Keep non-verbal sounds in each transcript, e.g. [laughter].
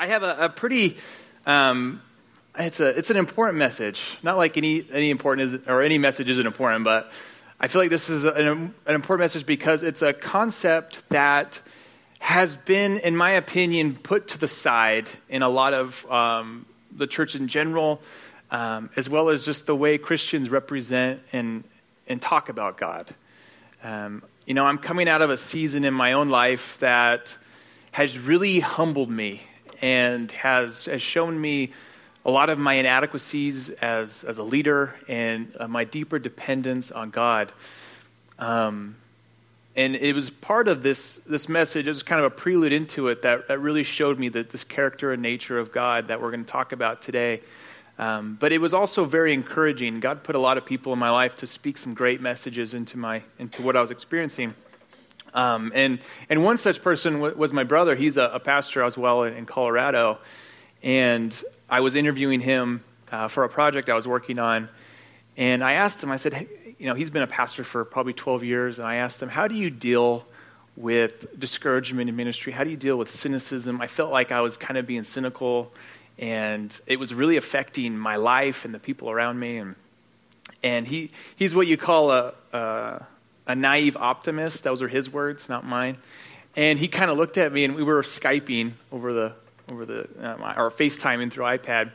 I have a, a pretty, um, it's, a, it's an important message. Not like any, any important is, or any message isn't important, but I feel like this is an, an important message because it's a concept that has been, in my opinion, put to the side in a lot of um, the church in general, um, as well as just the way Christians represent and, and talk about God. Um, you know, I'm coming out of a season in my own life that has really humbled me and has, has shown me a lot of my inadequacies as, as a leader and uh, my deeper dependence on God. Um, and it was part of this, this message, it was kind of a prelude into it that, that really showed me that this character and nature of God that we're going to talk about today. Um, but it was also very encouraging. God put a lot of people in my life to speak some great messages into, my, into what I was experiencing. Um, and, and one such person w- was my brother. He's a, a pastor as well in, in, Colorado. And I was interviewing him uh, for a project I was working on. And I asked him, I said, hey, you know, he's been a pastor for probably 12 years. And I asked him, how do you deal with discouragement in ministry? How do you deal with cynicism? I felt like I was kind of being cynical. And it was really affecting my life and the people around me. And, and he, he's what you call a, a a naive optimist. Those are his words, not mine. And he kind of looked at me, and we were Skyping over the over the um, or FaceTiming through iPad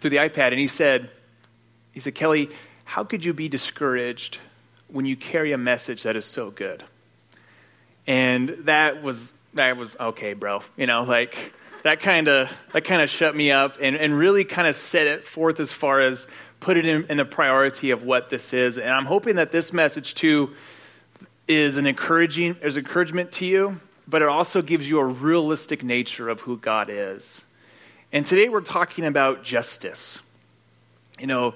through the iPad, and he said, he said, Kelly, how could you be discouraged when you carry a message that is so good? And that was that was okay, bro. You know, like that kind of that kind of shut me up and, and really kind of set it forth as far as put it in, in a priority of what this is. And I'm hoping that this message too is an encouraging is encouragement to you, but it also gives you a realistic nature of who God is. And today we're talking about justice. You know,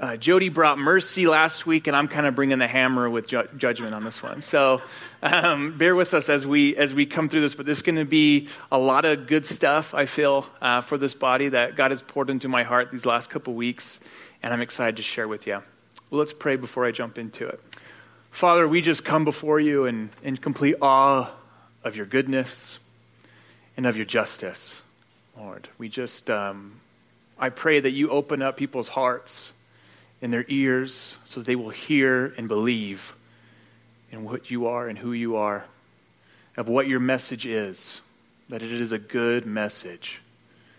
uh, Jody brought mercy last week, and I'm kind of bringing the hammer with ju- judgment on this one. So um, bear with us as we as we come through this. But there's going to be a lot of good stuff I feel uh, for this body that God has poured into my heart these last couple weeks, and I'm excited to share with you. Well, let's pray before I jump into it. Father, we just come before you in, in complete awe of your goodness and of your justice, Lord. We just, um, I pray that you open up people's hearts and their ears so they will hear and believe in what you are and who you are, of what your message is, that it is a good message,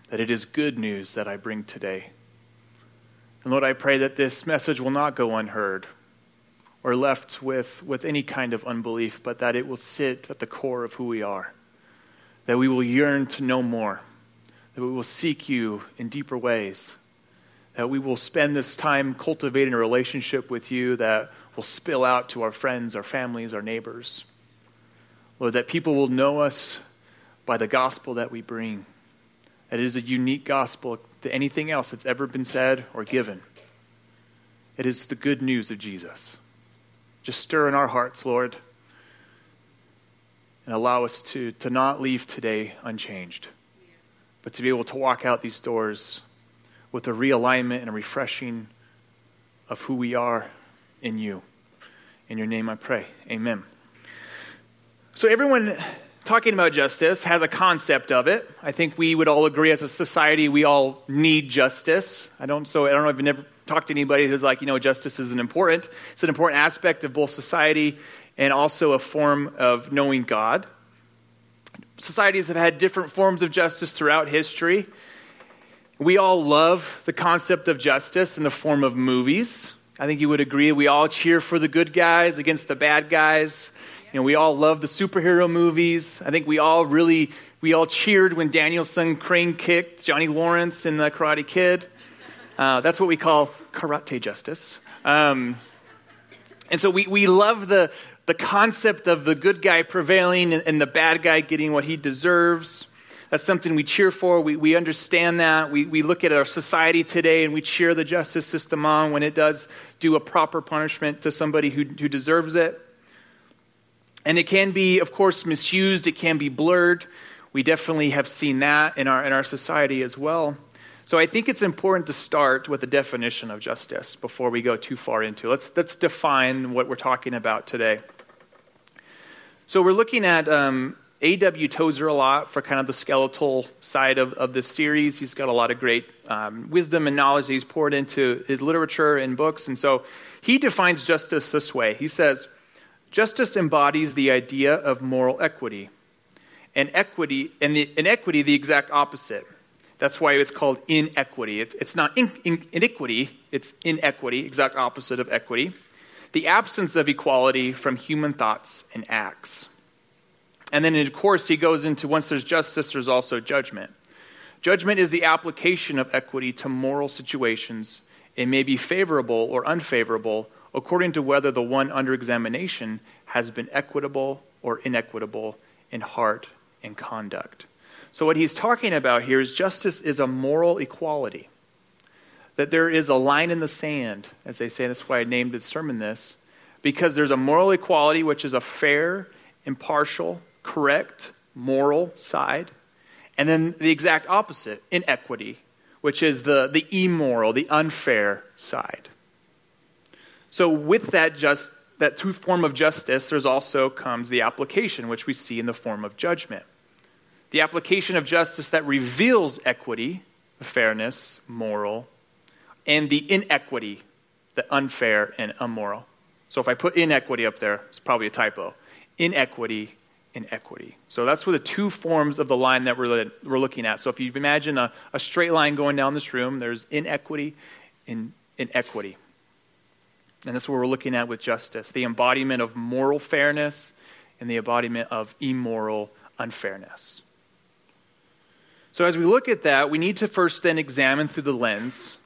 that it is good news that I bring today. And Lord, I pray that this message will not go unheard or left with, with any kind of unbelief, but that it will sit at the core of who we are. That we will yearn to know more. That we will seek you in deeper ways. That we will spend this time cultivating a relationship with you that will spill out to our friends, our families, our neighbors. Lord, that people will know us by the gospel that we bring. That it is a unique gospel to anything else that's ever been said or given. It is the good news of Jesus. Just stir in our hearts, Lord, and allow us to, to not leave today unchanged, but to be able to walk out these doors with a realignment and a refreshing of who we are in you. In your name I pray. Amen. So, everyone talking about justice has a concept of it. I think we would all agree as a society we all need justice. I don't so I don't know if I've never talk to anybody who's like, you know, justice is an important, it's an important aspect of both society and also a form of knowing God. Societies have had different forms of justice throughout history. We all love the concept of justice in the form of movies. I think you would agree. We all cheer for the good guys against the bad guys. You know, we all love the superhero movies. I think we all really, we all cheered when Daniel-san crane kicked Johnny Lawrence in The Karate Kid. Uh, that's what we call karate justice. Um, and so we, we love the, the concept of the good guy prevailing and, and, the bad guy getting what he deserves. That's something we cheer for. We, we understand that. We, we look at our society today and we cheer the justice system on when it does do a proper punishment to somebody who, who deserves it. And it can be, of course, misused, it can be blurred. We definitely have seen that in our, in our society as well. So I think it's important to start with a definition of justice before we go too far into it. Let's, let's define what we're talking about today. So we're looking at um, A.W. Tozer a lot for kind of the skeletal side of, of this series. He's got a lot of great um, wisdom and knowledge that he's poured into his literature and books. And so he defines justice this way He says, Justice embodies the idea of moral equity, and equity, and the, inequity, the exact opposite. That's why it's called inequity. It's, it's not in, in, iniquity, it's inequity, exact opposite of equity. The absence of equality from human thoughts and acts. And then, of course, he goes into once there's justice, there's also judgment. Judgment is the application of equity to moral situations. It may be favorable or unfavorable according to whether the one under examination has been equitable or inequitable in heart and conduct. So, what he's talking about here is justice is a moral equality. That there is a line in the sand, as they say, that's why I named the sermon this, because there's a moral equality, which is a fair, impartial, correct, moral side, and then the exact opposite, inequity, which is the, the immoral, the unfair side. So, with that just that true form of justice, there's also comes the application, which we see in the form of judgment. The application of justice that reveals equity, fairness, moral, and the inequity, the unfair and immoral. So if I put inequity up there, it's probably a typo. Inequity, inequity. So that's where the two forms of the line that we're, we're looking at. So if you imagine a, a straight line going down this room, there's inequity and inequity. And that's what we're looking at with justice the embodiment of moral fairness and the embodiment of immoral unfairness. So, as we look at that, we need to first then examine through the lens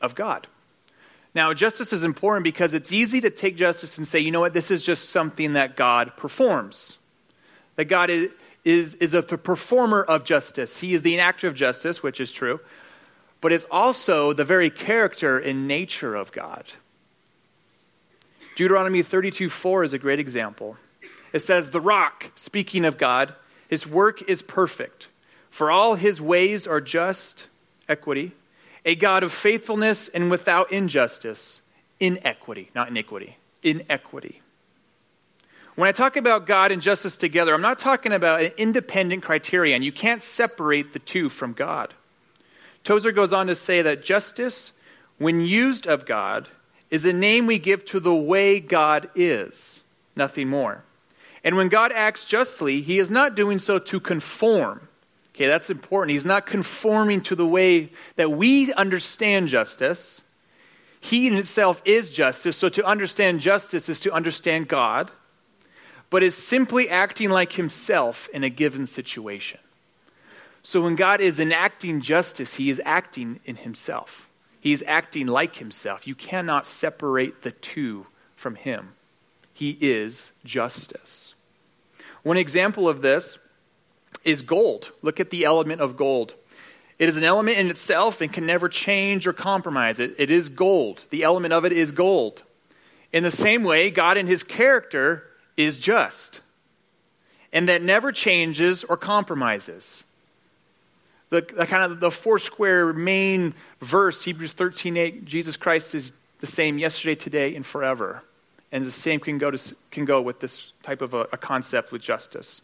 of God. Now, justice is important because it's easy to take justice and say, you know what, this is just something that God performs. That God is, is, is a performer of justice. He is the enactor of justice, which is true, but it's also the very character and nature of God. Deuteronomy 32 4 is a great example. It says, The rock, speaking of God, his work is perfect, for all his ways are just, equity, a God of faithfulness and without injustice, inequity, not iniquity, inequity. When I talk about God and justice together, I'm not talking about an independent criterion. You can't separate the two from God. Tozer goes on to say that justice, when used of God, is a name we give to the way God is, nothing more. And when God acts justly, he is not doing so to conform. Okay, that's important. He's not conforming to the way that we understand justice. He in itself is justice, so to understand justice is to understand God, but is simply acting like himself in a given situation. So when God is enacting justice, he is acting in himself. He is acting like himself. You cannot separate the two from him. He is justice. One example of this is gold. Look at the element of gold. It is an element in itself and can never change or compromise. It, it is gold. The element of it is gold. In the same way, God in his character is just, and that never changes or compromises the, the kind of the Foursquare main verse, Hebrews 13 8, Jesus Christ is the same yesterday, today, and forever. And the same can go, to, can go with this type of a, a concept with justice.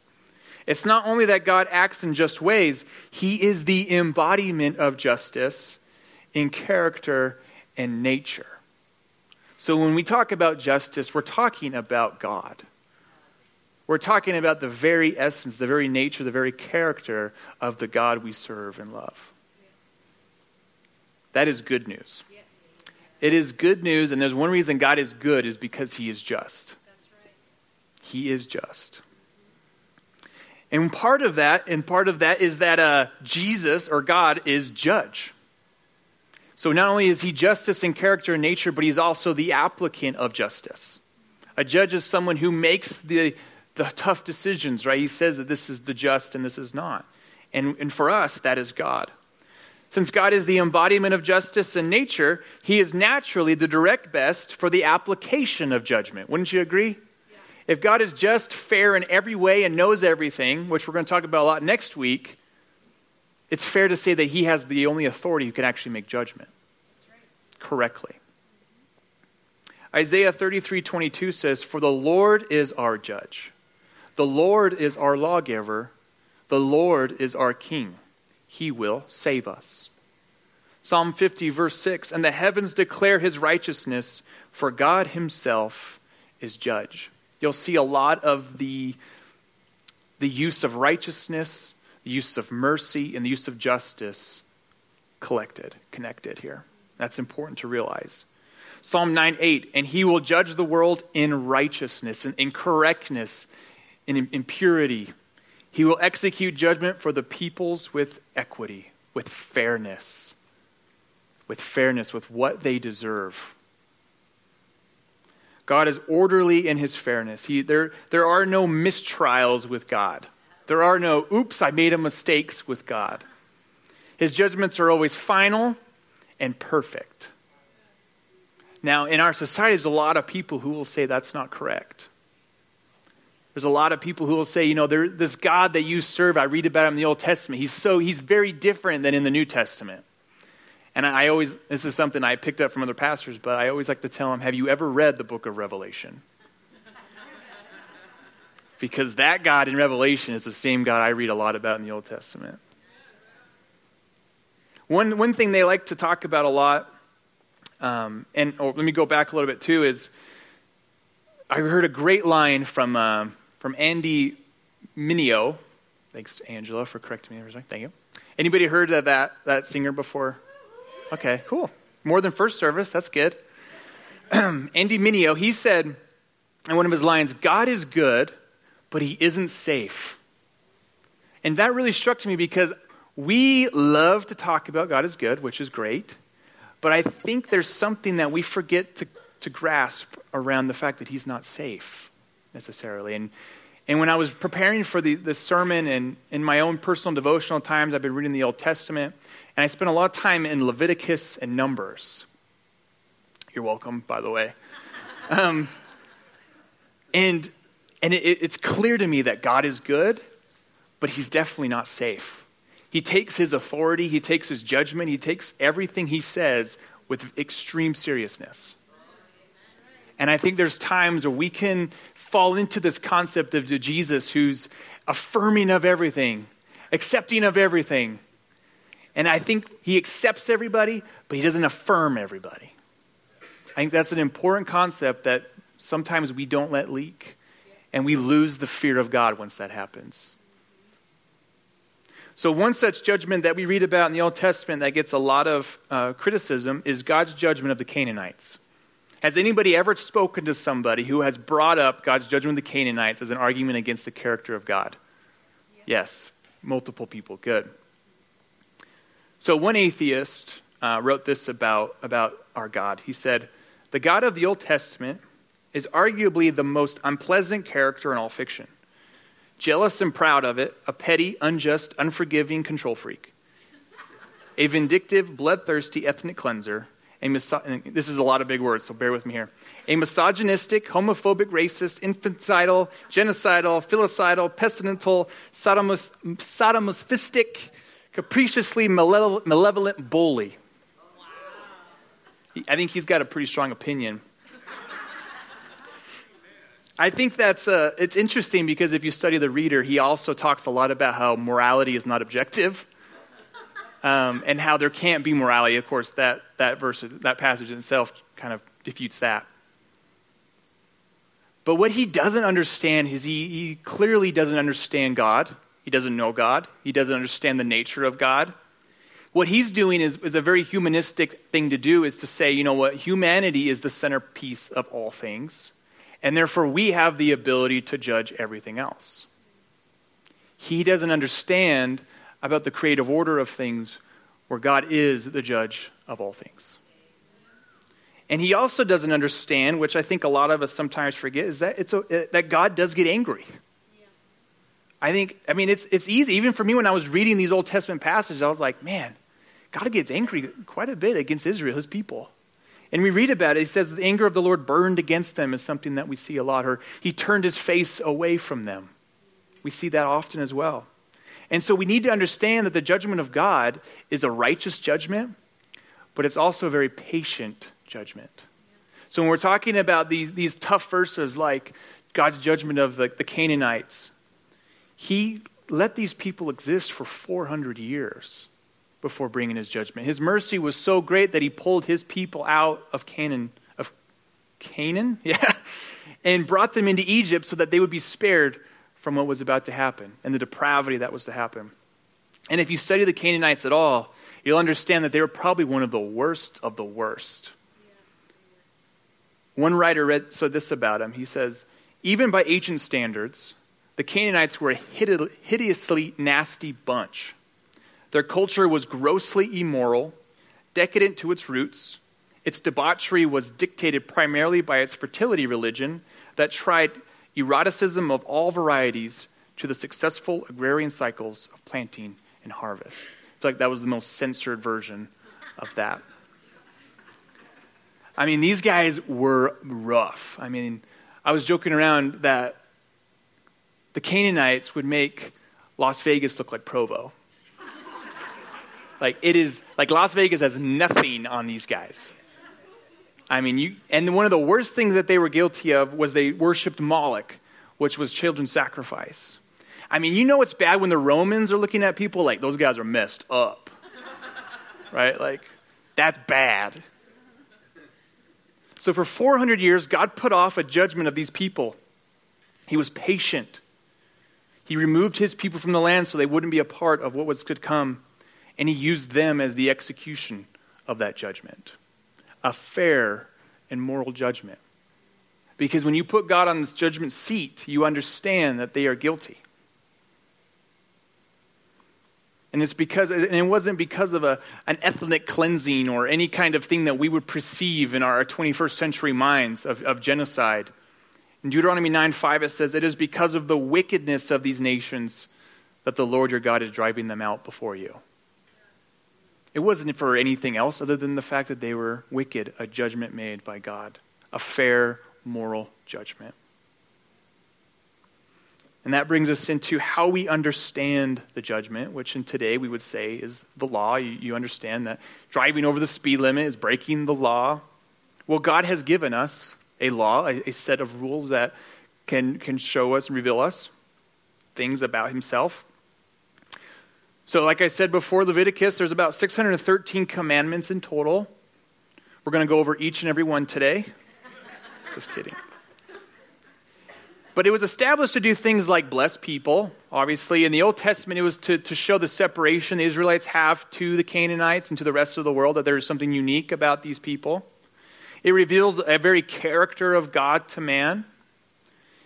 It's not only that God acts in just ways, He is the embodiment of justice in character and nature. So when we talk about justice, we're talking about God. We're talking about the very essence, the very nature, the very character of the God we serve and love. That is good news. It is good news, and there's one reason God is good is because he is just. He is just. And part of that, and part of that is that uh, Jesus or God is judge. So not only is he justice in character and nature, but he's also the applicant of justice. A judge is someone who makes the the tough decisions, right? He says that this is the just and this is not. And, and for us, that is God. Since God is the embodiment of justice in nature, he is naturally the direct best for the application of judgment. Wouldn't you agree? If God is just, fair in every way, and knows everything, which we're going to talk about a lot next week, it's fair to say that he has the only authority who can actually make judgment correctly. Isaiah 33 22 says, For the Lord is our judge. The Lord is our lawgiver, the Lord is our king. He will save us. Psalm 50, verse 6 And the heavens declare his righteousness, for God himself is judge. You'll see a lot of the, the use of righteousness, the use of mercy, and the use of justice collected, connected here. That's important to realize. Psalm 9 8, and he will judge the world in righteousness, in, in correctness, in, in purity. He will execute judgment for the peoples with equity, with fairness, with fairness, with what they deserve. God is orderly in his fairness. He, there, there are no mistrials with God. There are no, oops, I made a mistakes with God. His judgments are always final and perfect. Now, in our society, there's a lot of people who will say that's not correct. There's a lot of people who will say, you know, there, this God that you serve, I read about him in the Old Testament. He's so he's very different than in the New Testament. And I always, this is something I picked up from other pastors, but I always like to tell them, have you ever read the book of Revelation? [laughs] because that God in Revelation is the same God I read a lot about in the Old Testament. One, one thing they like to talk about a lot, um, and oh, let me go back a little bit too, is I heard a great line from, uh, from Andy Mineo. Thanks, Angela, for correcting me. Thank you. Anybody heard of that, that singer before? Okay, cool. More than first service. That's good. [clears throat] Andy Mineo, he said in one of his lines, God is good, but he isn't safe. And that really struck me because we love to talk about God is good, which is great. But I think there's something that we forget to, to grasp around the fact that he's not safe necessarily. And, and when I was preparing for the, the sermon and in my own personal devotional times, I've been reading the Old Testament. And I spent a lot of time in Leviticus and Numbers. You're welcome, by the way. [laughs] Um, and and it, it's clear to me that God is good, but he's definitely not safe. He takes his authority, he takes his judgment, he takes everything he says with extreme seriousness. And I think there's times where we can fall into this concept of Jesus who's affirming of everything, accepting of everything, and I think he accepts everybody, but he doesn't affirm everybody. I think that's an important concept that sometimes we don't let leak. And we lose the fear of God once that happens. So, one such judgment that we read about in the Old Testament that gets a lot of uh, criticism is God's judgment of the Canaanites. Has anybody ever spoken to somebody who has brought up God's judgment of the Canaanites as an argument against the character of God? Yes, multiple people. Good. So, one atheist uh, wrote this about, about our God. He said, The God of the Old Testament is arguably the most unpleasant character in all fiction. Jealous and proud of it, a petty, unjust, unforgiving control freak, a vindictive, bloodthirsty ethnic cleanser. A miso- this is a lot of big words, so bear with me here. A misogynistic, homophobic, racist, infanticidal, genocidal, filicidal, pestilential, sodomos- sodomophistic, capriciously malevolent bully. I think he's got a pretty strong opinion. I think that's uh, it's interesting because if you study the reader, he also talks a lot about how morality is not objective, um, and how there can't be morality. Of course, that that verse, that passage itself, kind of defutes that. But what he doesn't understand is he, he clearly doesn't understand God. He doesn't know God. He doesn't understand the nature of God. What he's doing is, is a very humanistic thing to do is to say, you know what, humanity is the centerpiece of all things. And therefore, we have the ability to judge everything else. He doesn't understand about the creative order of things where God is the judge of all things. And he also doesn't understand, which I think a lot of us sometimes forget, is that, it's a, that God does get angry. I think, I mean, it's, it's easy. Even for me, when I was reading these Old Testament passages, I was like, man, God gets angry quite a bit against Israel, his people. And we read about it. He says, the anger of the Lord burned against them is something that we see a lot. Or he turned his face away from them. We see that often as well. And so we need to understand that the judgment of God is a righteous judgment, but it's also a very patient judgment. So when we're talking about these, these tough verses like God's judgment of the, the Canaanites, he let these people exist for 400 years before bringing his judgment. His mercy was so great that he pulled his people out of Canaan, of Canaan, [laughs] yeah, and brought them into Egypt so that they would be spared from what was about to happen and the depravity that was to happen. And if you study the Canaanites at all, you'll understand that they were probably one of the worst of the worst. One writer read said this about him. He says, even by ancient standards, the Canaanites were a hideously nasty bunch. Their culture was grossly immoral, decadent to its roots. Its debauchery was dictated primarily by its fertility religion that tried eroticism of all varieties to the successful agrarian cycles of planting and harvest. I feel like that was the most censored version of that. I mean, these guys were rough. I mean, I was joking around that the Canaanites would make Las Vegas look like Provo. like it is like Las Vegas has nothing on these guys. I mean, you and one of the worst things that they were guilty of was they worshipped Moloch, which was children's sacrifice. I mean, you know it's bad when the Romans are looking at people like those guys are messed up. right? Like that's bad. So for 400 years God put off a judgment of these people. He was patient. He removed his people from the land so they wouldn't be a part of what was to come, and he used them as the execution of that judgment. A fair and moral judgment. Because when you put God on this judgment seat, you understand that they are guilty. And it's because, and it wasn't because of a, an ethnic cleansing or any kind of thing that we would perceive in our 21st century minds of, of genocide. In Deuteronomy 9 5, it says, It is because of the wickedness of these nations that the Lord your God is driving them out before you. It wasn't for anything else other than the fact that they were wicked, a judgment made by God, a fair moral judgment. And that brings us into how we understand the judgment, which in today we would say is the law. You, you, understand that driving over the speed limit is breaking the law. Well, God has given us a law, a, a set of rules that can, can show us and reveal us things about himself. So, like I said before Leviticus, there's about 613 commandments in total. We're going to go over each and every one today. Just kidding. But it was established to do things like bless people. Obviously, in the Old Testament, it was to, to show the separation the Israelites have to the Canaanites and to the rest of the world, that there is something unique about these people. It reveals a very character of God to man,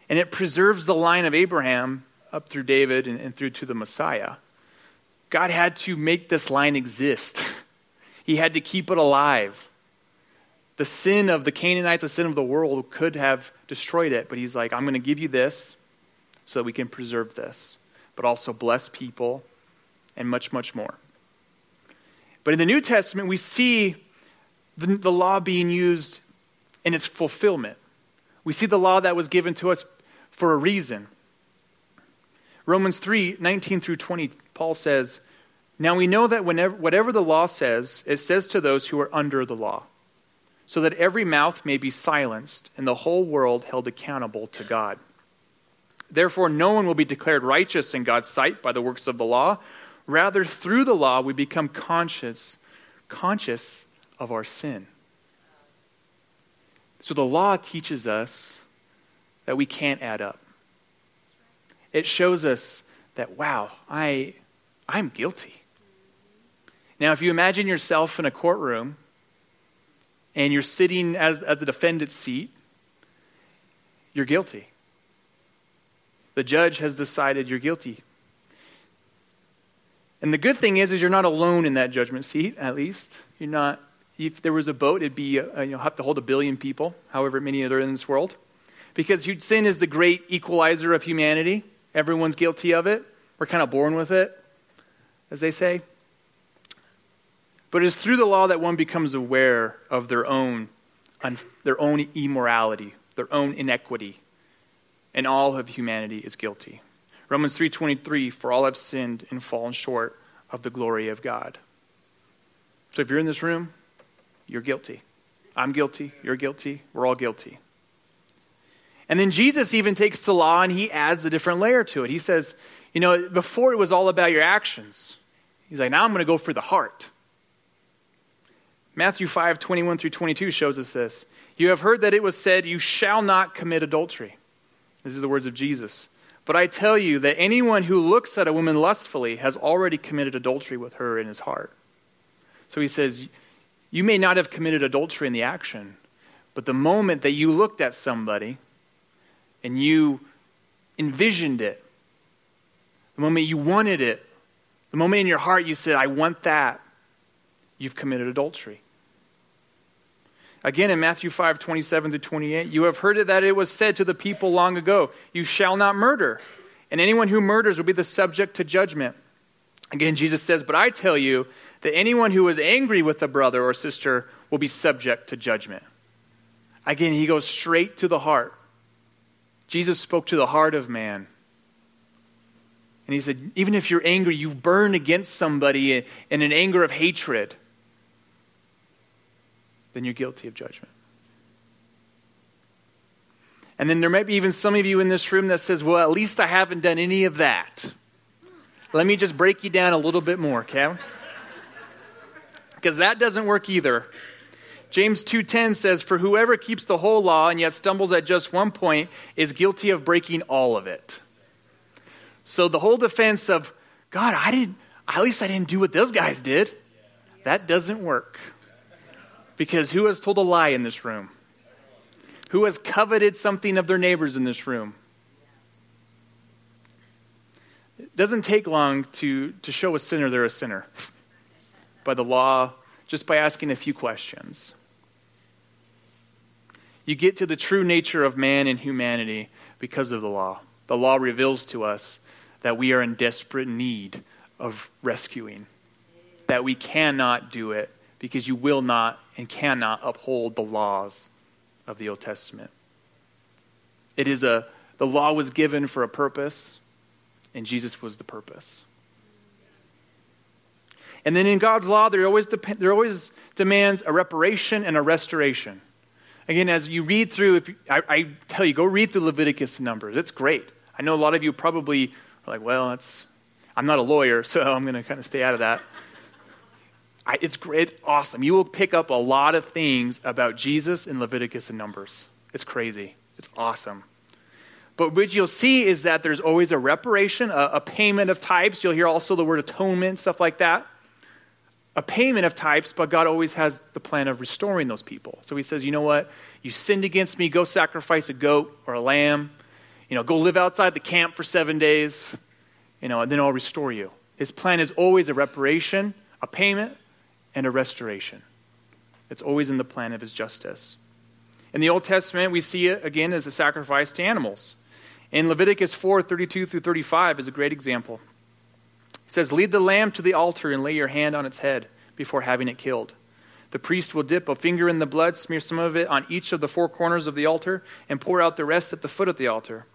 and it preserves the line of Abraham up through David and, and through to the Messiah. God had to make this line exist, He had to keep it alive. The sin of the Canaanites, the sin of the world, could have destroyed it, but He's like, I'm going to give you this so that we can preserve this, but also bless people and much, much more. But in the New Testament, we see the, the law being used in its fulfillment. We see the law that was given to us for a reason. Romans 3 19 through 20, Paul says, Now we know that whenever, whatever the law says, it says to those who are under the law, so that every mouth may be silenced and the whole world held accountable to God. Therefore, no one will be declared righteous in God's sight by the works of the law. Rather, through the law, we become conscious, conscious of our sin. So the law teaches us that we can't add up. It shows us that, wow, I, I'm guilty. Now, if you imagine yourself in a courtroom and you're sitting as, at the defendant's seat, you're guilty. The judge has decided you're guilty. And the good thing is, is you're not alone in that judgment seat, at least. You're not if there was a boat, it'd be uh, you know have to hold a billion people, however many there are in this world, because sin is the great equalizer of humanity. Everyone's guilty of it. We're kind of born with it, as they say. But it is through the law that one becomes aware of their own, their own immorality, their own inequity, and all of humanity is guilty. Romans 3:23 for all have sinned and fallen short of the glory of God. So if you're in this room you're guilty. I'm guilty. You're guilty. We're all guilty. And then Jesus even takes the law and he adds a different layer to it. He says, you know, before it was all about your actions. He's like, now I'm going to go for the heart. Matthew 5, 21 through 22 shows us this. You have heard that it was said, You shall not commit adultery. This is the words of Jesus. But I tell you that anyone who looks at a woman lustfully has already committed adultery with her in his heart. So he says, You may not have committed adultery in the action, but the moment that you looked at somebody and you envisioned it, the moment you wanted it, the moment in your heart you said, I want that, you've committed adultery. Again, in Matthew 5 27 to 28, you have heard it that it was said to the people long ago, You shall not murder, and anyone who murders will be the subject to judgment. Again, Jesus says, But I tell you that anyone who is angry with a brother or sister will be subject to judgment. Again, he goes straight to the heart. Jesus spoke to the heart of man. And he said, even if you're angry, you've burned against somebody in an anger of hatred then you're guilty of judgment. And then there might be even some of you in this room that says, well, at least I haven't done any of that. Let me just break you down a little bit more, okay? Because that doesn't work either. James 2:10 says for whoever keeps the whole law and yet stumbles at just one point is guilty of breaking all of it. So the whole defense of God, I didn't at least I didn't do what those guys did. That doesn't work. Because who has told a lie in this room? Who has coveted something of their neighbors in this room? It doesn't take long to, to show a sinner they're a sinner by the law, just by asking a few questions. You get to the true nature of man and humanity because of the law. The law reveals to us that we are in desperate need of rescuing, that we cannot do it because you will not and cannot uphold the laws of the Old Testament. It is a the law was given for a purpose, and Jesus was the purpose. And then in God's law, there always, dep- there always demands a reparation and a restoration. Again, as you read through, if you, I, I, tell you, go read through Leviticus and Numbers. It's great. I know a lot of you probably are like, well, that's, I'm not a lawyer, so I'm going to kind of stay out of that. I, it's great, awesome. You will pick up a lot of things about Jesus in Leviticus and Numbers. It's crazy. It's awesome. But what you'll see is that there's always a reparation, a, a payment of types. You'll hear also the word atonement, stuff like that. A payment of types, but God always has the plan of restoring those people. So he says, you know what? You sinned against me, go sacrifice a goat or a lamb. You know, go live outside the camp for seven days, you know, and then I'll restore you. His plan is always a reparation, a payment, and a restoration. It's always in the plan of his justice. In the Old Testament, we see it again as a sacrifice to animals. In Leviticus 4 32 through 35 is a great example. Says, Lead the lamb to the altar and lay your hand on its head before having it killed. The priest will dip a finger in the blood, smear some of it on each of the four corners of the altar, and pour out the rest at the foot of the altar.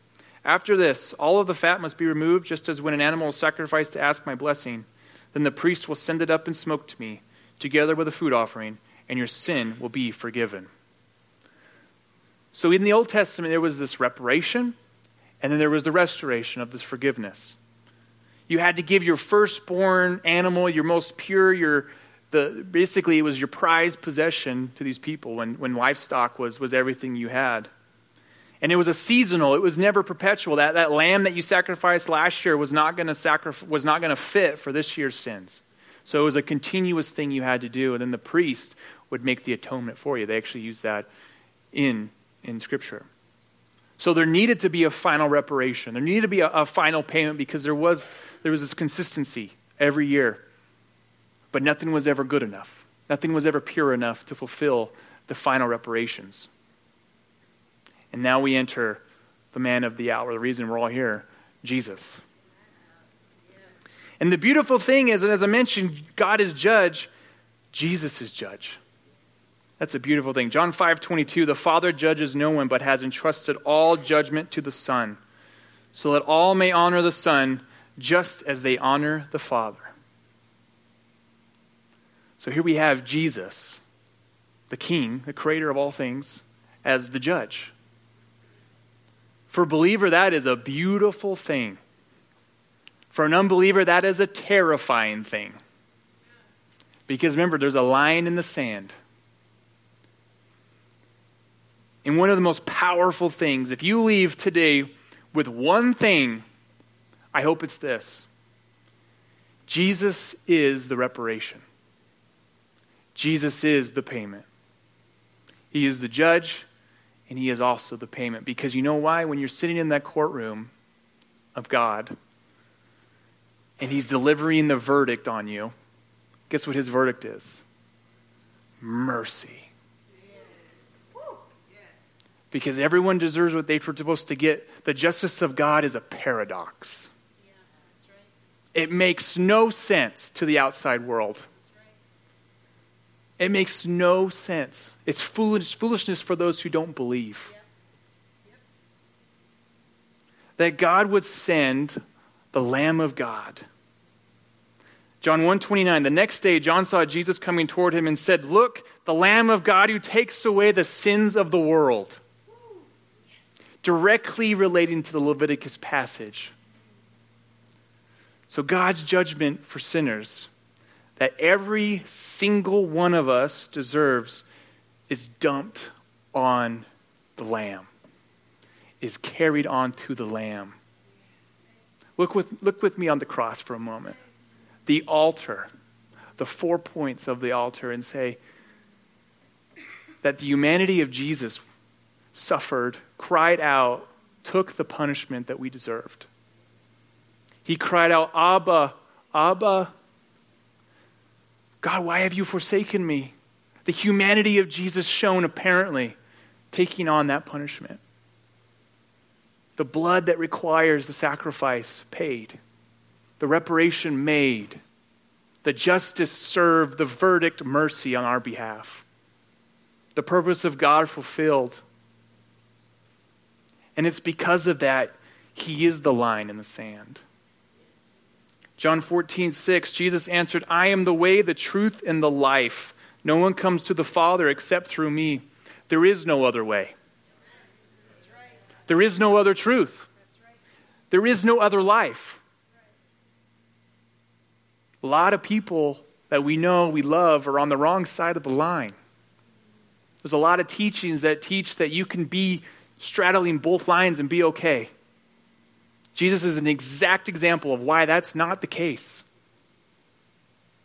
After this, all of the fat must be removed, just as when an animal is sacrificed to ask my blessing. Then the priest will send it up in smoke to me together with a food offering, and your sin will be forgiven. So in the Old Testament, there was this reparation, and then there was the restoration of this forgiveness. You had to give your firstborn animal, your most pure, your the basically it was your prized possession to these people when, when livestock was, was everything you had. And it was a seasonal, it was never perpetual. That, that lamb that you sacrificed last year was not going to sacrifice was not going to fit for this year's sins. So it was a continuous thing you had to do, and then the priest would make the atonement for you. They actually use that in, in Scripture. So there needed to be a final reparation. There needed to be a, a final payment because there was, there was this consistency every year. But nothing was ever good enough. Nothing was ever pure enough to fulfill the final reparations. And now we enter the man of the hour, the reason we're all here, Jesus. And the beautiful thing is, and as I mentioned, God is judge, Jesus is judge. That's a beautiful thing. John 5 22, the Father judges no one, but has entrusted all judgment to the Son, so that all may honor the Son just as they honor the Father. So here we have Jesus, the King, the creator of all things, as the judge. For a believer, that is a beautiful thing. For an unbeliever, that is a terrifying thing. Because remember, there's a line in the sand. And one of the most powerful things, if you leave today with one thing, I hope it's this Jesus is the reparation, Jesus is the payment. He is the judge, and He is also the payment. Because you know why? When you're sitting in that courtroom of God, and He's delivering the verdict on you, guess what His verdict is? Mercy because everyone deserves what they're supposed to get. The justice of God is a paradox. Yeah, right. It makes no sense to the outside world. Right. It makes no sense. It's foolish, foolishness for those who don't believe. Yep. That God would send the Lamb of God. John 129 The next day John saw Jesus coming toward him and said, "Look, the Lamb of God who takes away the sins of the world." Directly relating to the Leviticus passage. So, God's judgment for sinners that every single one of us deserves is dumped on the Lamb, is carried onto the Lamb. Look with, look with me on the cross for a moment. The altar, the four points of the altar, and say that the humanity of Jesus suffered, cried out, took the punishment that we deserved. He cried out, Abba, Abba, God, why have you forsaken me? The humanity of Jesus shown apparently taking on that punishment. The blood that requires the sacrifice paid, the reparation made, the justice served, the verdict mercy on our behalf, the purpose of God fulfilled and it's because of that he is the line in the sand. John 14, 6, Jesus answered, I am the way, the truth, and the life. No one comes to the Father except through me. There is no other way. There is no other truth. There is no other life. A lot of people that we know, we love, are on the wrong side of the line. There's a lot of teachings that teach that you can be straddling both lines and be okay. Jesus is an exact example of why that's not the case.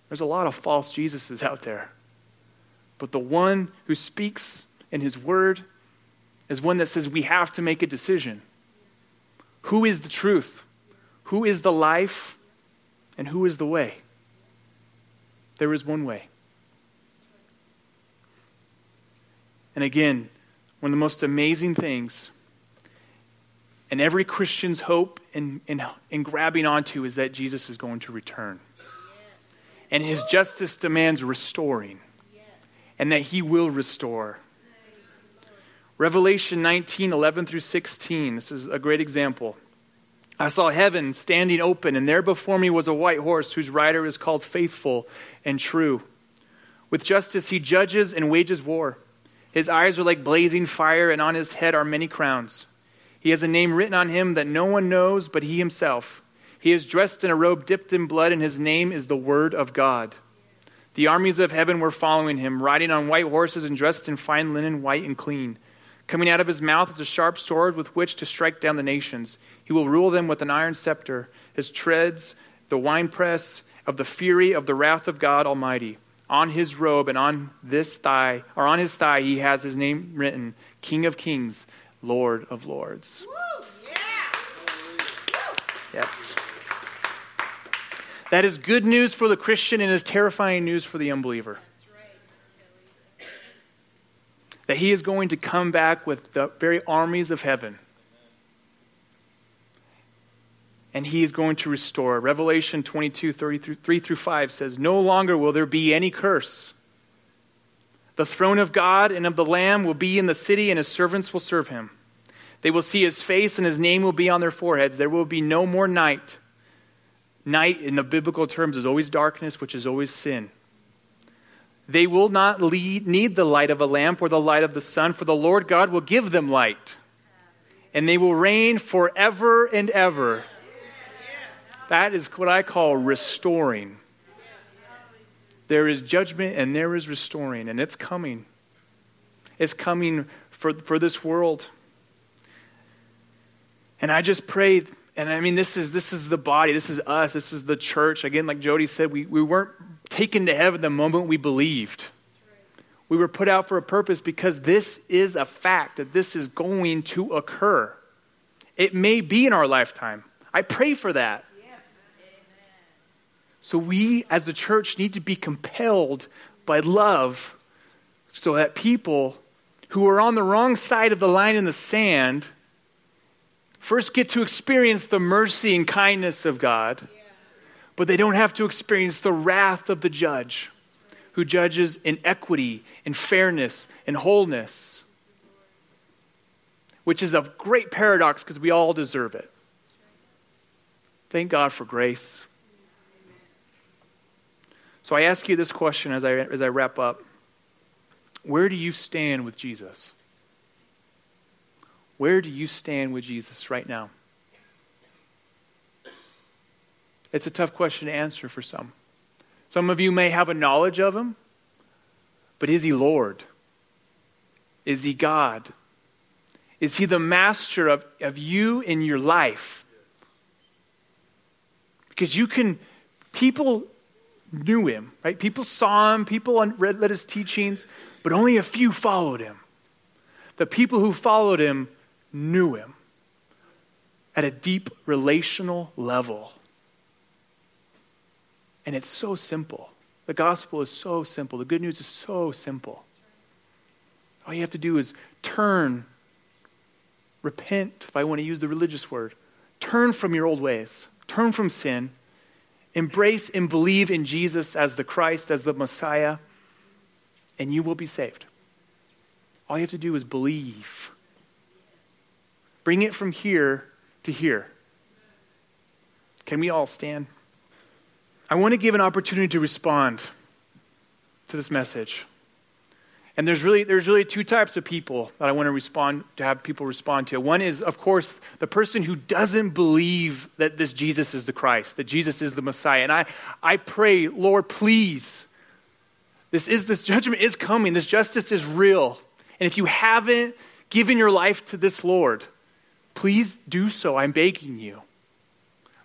There's a lot of false Jesuses out there. But the one who speaks in his word is one that says we have to make a decision. Who is the truth? Who is the life? And who is the way? There is one way. And again, one of the most amazing things, and every Christian's hope in grabbing onto is that Jesus is going to return. And his justice demands restoring, and that he will restore. Revelation 19, 11 through 16. This is a great example. I saw heaven standing open, and there before me was a white horse whose rider is called Faithful and True. With justice he judges and wages war. His eyes are like blazing fire, and on his head are many crowns. He has a name written on him that no one knows but he himself. He is dressed in a robe dipped in blood, and his name is the Word of God. The armies of heaven were following him, riding on white horses and dressed in fine linen, white and clean. Coming out of his mouth is a sharp sword with which to strike down the nations. He will rule them with an iron scepter. His treads, the winepress of the fury of the wrath of God Almighty. On his robe and on this thigh, or on his thigh, he has his name written King of Kings, Lord of Lords. Yes. That is good news for the Christian and is terrifying news for the unbeliever. That he is going to come back with the very armies of heaven and he is going to restore. Revelation 22, 3 through 5 says, No longer will there be any curse. The throne of God and of the Lamb will be in the city, and his servants will serve him. They will see his face, and his name will be on their foreheads. There will be no more night. Night, in the biblical terms, is always darkness, which is always sin. They will not lead, need the light of a lamp or the light of the sun, for the Lord God will give them light and they will reign forever and ever. That is what I call restoring. There is judgment and there is restoring, and it's coming. It's coming for, for this world. And I just pray, and I mean, this is, this is the body, this is us, this is the church. Again, like Jody said, we, we weren't taken to heaven the moment we believed. We were put out for a purpose because this is a fact that this is going to occur. It may be in our lifetime. I pray for that. So we as the church need to be compelled by love so that people who are on the wrong side of the line in the sand first get to experience the mercy and kindness of God, but they don't have to experience the wrath of the judge who judges in equity, in fairness, in wholeness, which is a great paradox because we all deserve it. Thank God for grace. So I ask you this question as I, as I wrap up Where do you stand with Jesus? Where do you stand with Jesus right now? It's a tough question to answer for some. Some of you may have a knowledge of him, but is he Lord? Is he God? Is he the master of, of you in your life? Because you can, people knew him, right? People saw him, people read, his teachings, but only a few followed him. The people who followed him knew him at a deep relational level. And it's so simple. The gospel is so simple. The good news is so simple. All you have to do is turn, repent, if I want to use the religious word, turn from your old ways, turn from sin Embrace and believe in Jesus as the Christ, as the Messiah, and you will be saved. All you have to do is believe. Bring it from here to here. Can we all stand? I want to give an opportunity to respond to this message. And there's really, there's really two types of people that I want to respond to have people respond to. One is, of course, the person who doesn't believe that this Jesus is the Christ, that Jesus is the Messiah. And I, I pray, Lord, please, this is this judgment is coming. This justice is real. And if you haven't given your life to this Lord, please do so. I'm begging you.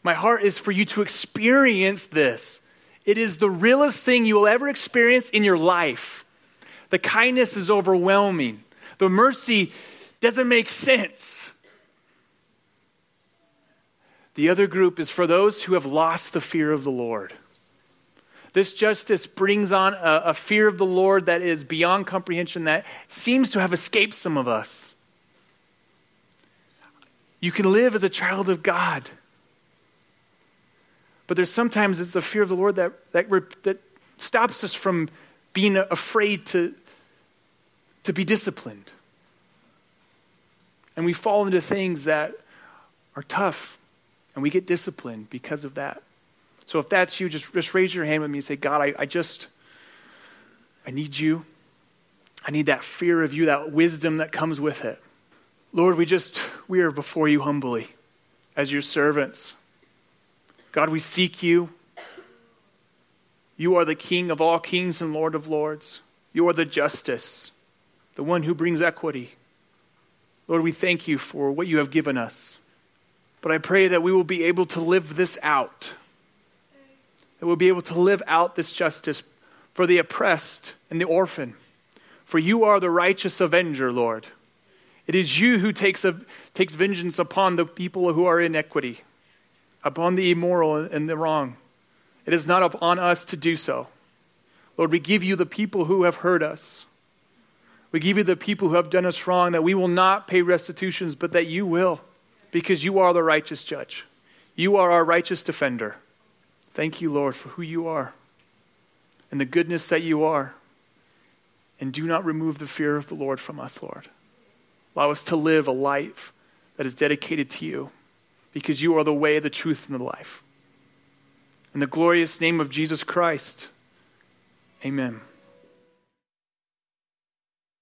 My heart is for you to experience this. It is the realest thing you will ever experience in your life. The kindness is overwhelming. The mercy doesn't make sense. The other group is for those who have lost the fear of the Lord. This justice brings on a, a, fear of the Lord that is beyond comprehension, that seems to have escaped some of us. You can live as a child of God. But there's sometimes it's the fear of the Lord that, that, that stops us from being afraid to, to be disciplined. And we fall into things that are tough, and we get disciplined because of that. So if that's you, just, just raise your hand with me and say, God, I, I just, I need you. I need that fear of you, that wisdom that comes with it. Lord, we just, we are before you humbly as your servants. God, we seek you. You are the King of all kings and Lord of lords. You are the justice the one who brings equity. Lord, we thank you for what you have given us. But I pray that we will be able to live this out, that we'll be able to live out this justice for the oppressed and the orphan. For you are the righteous avenger, Lord. It is you who takes, a, takes vengeance upon the people who are in equity, upon the immoral and the wrong. It is not upon us to do so. Lord, we give you the people who have hurt us. We give you the people who have done us wrong, that we will not pay restitutions, but that you will, because you are the righteous judge. You are our righteous defender. Thank you, Lord, for who you are and the goodness that you are. And do not remove the fear of the Lord from us, Lord. Allow us to live a life that is dedicated to you, because you are the way, the truth, and the life. In the glorious name of Jesus Christ, amen.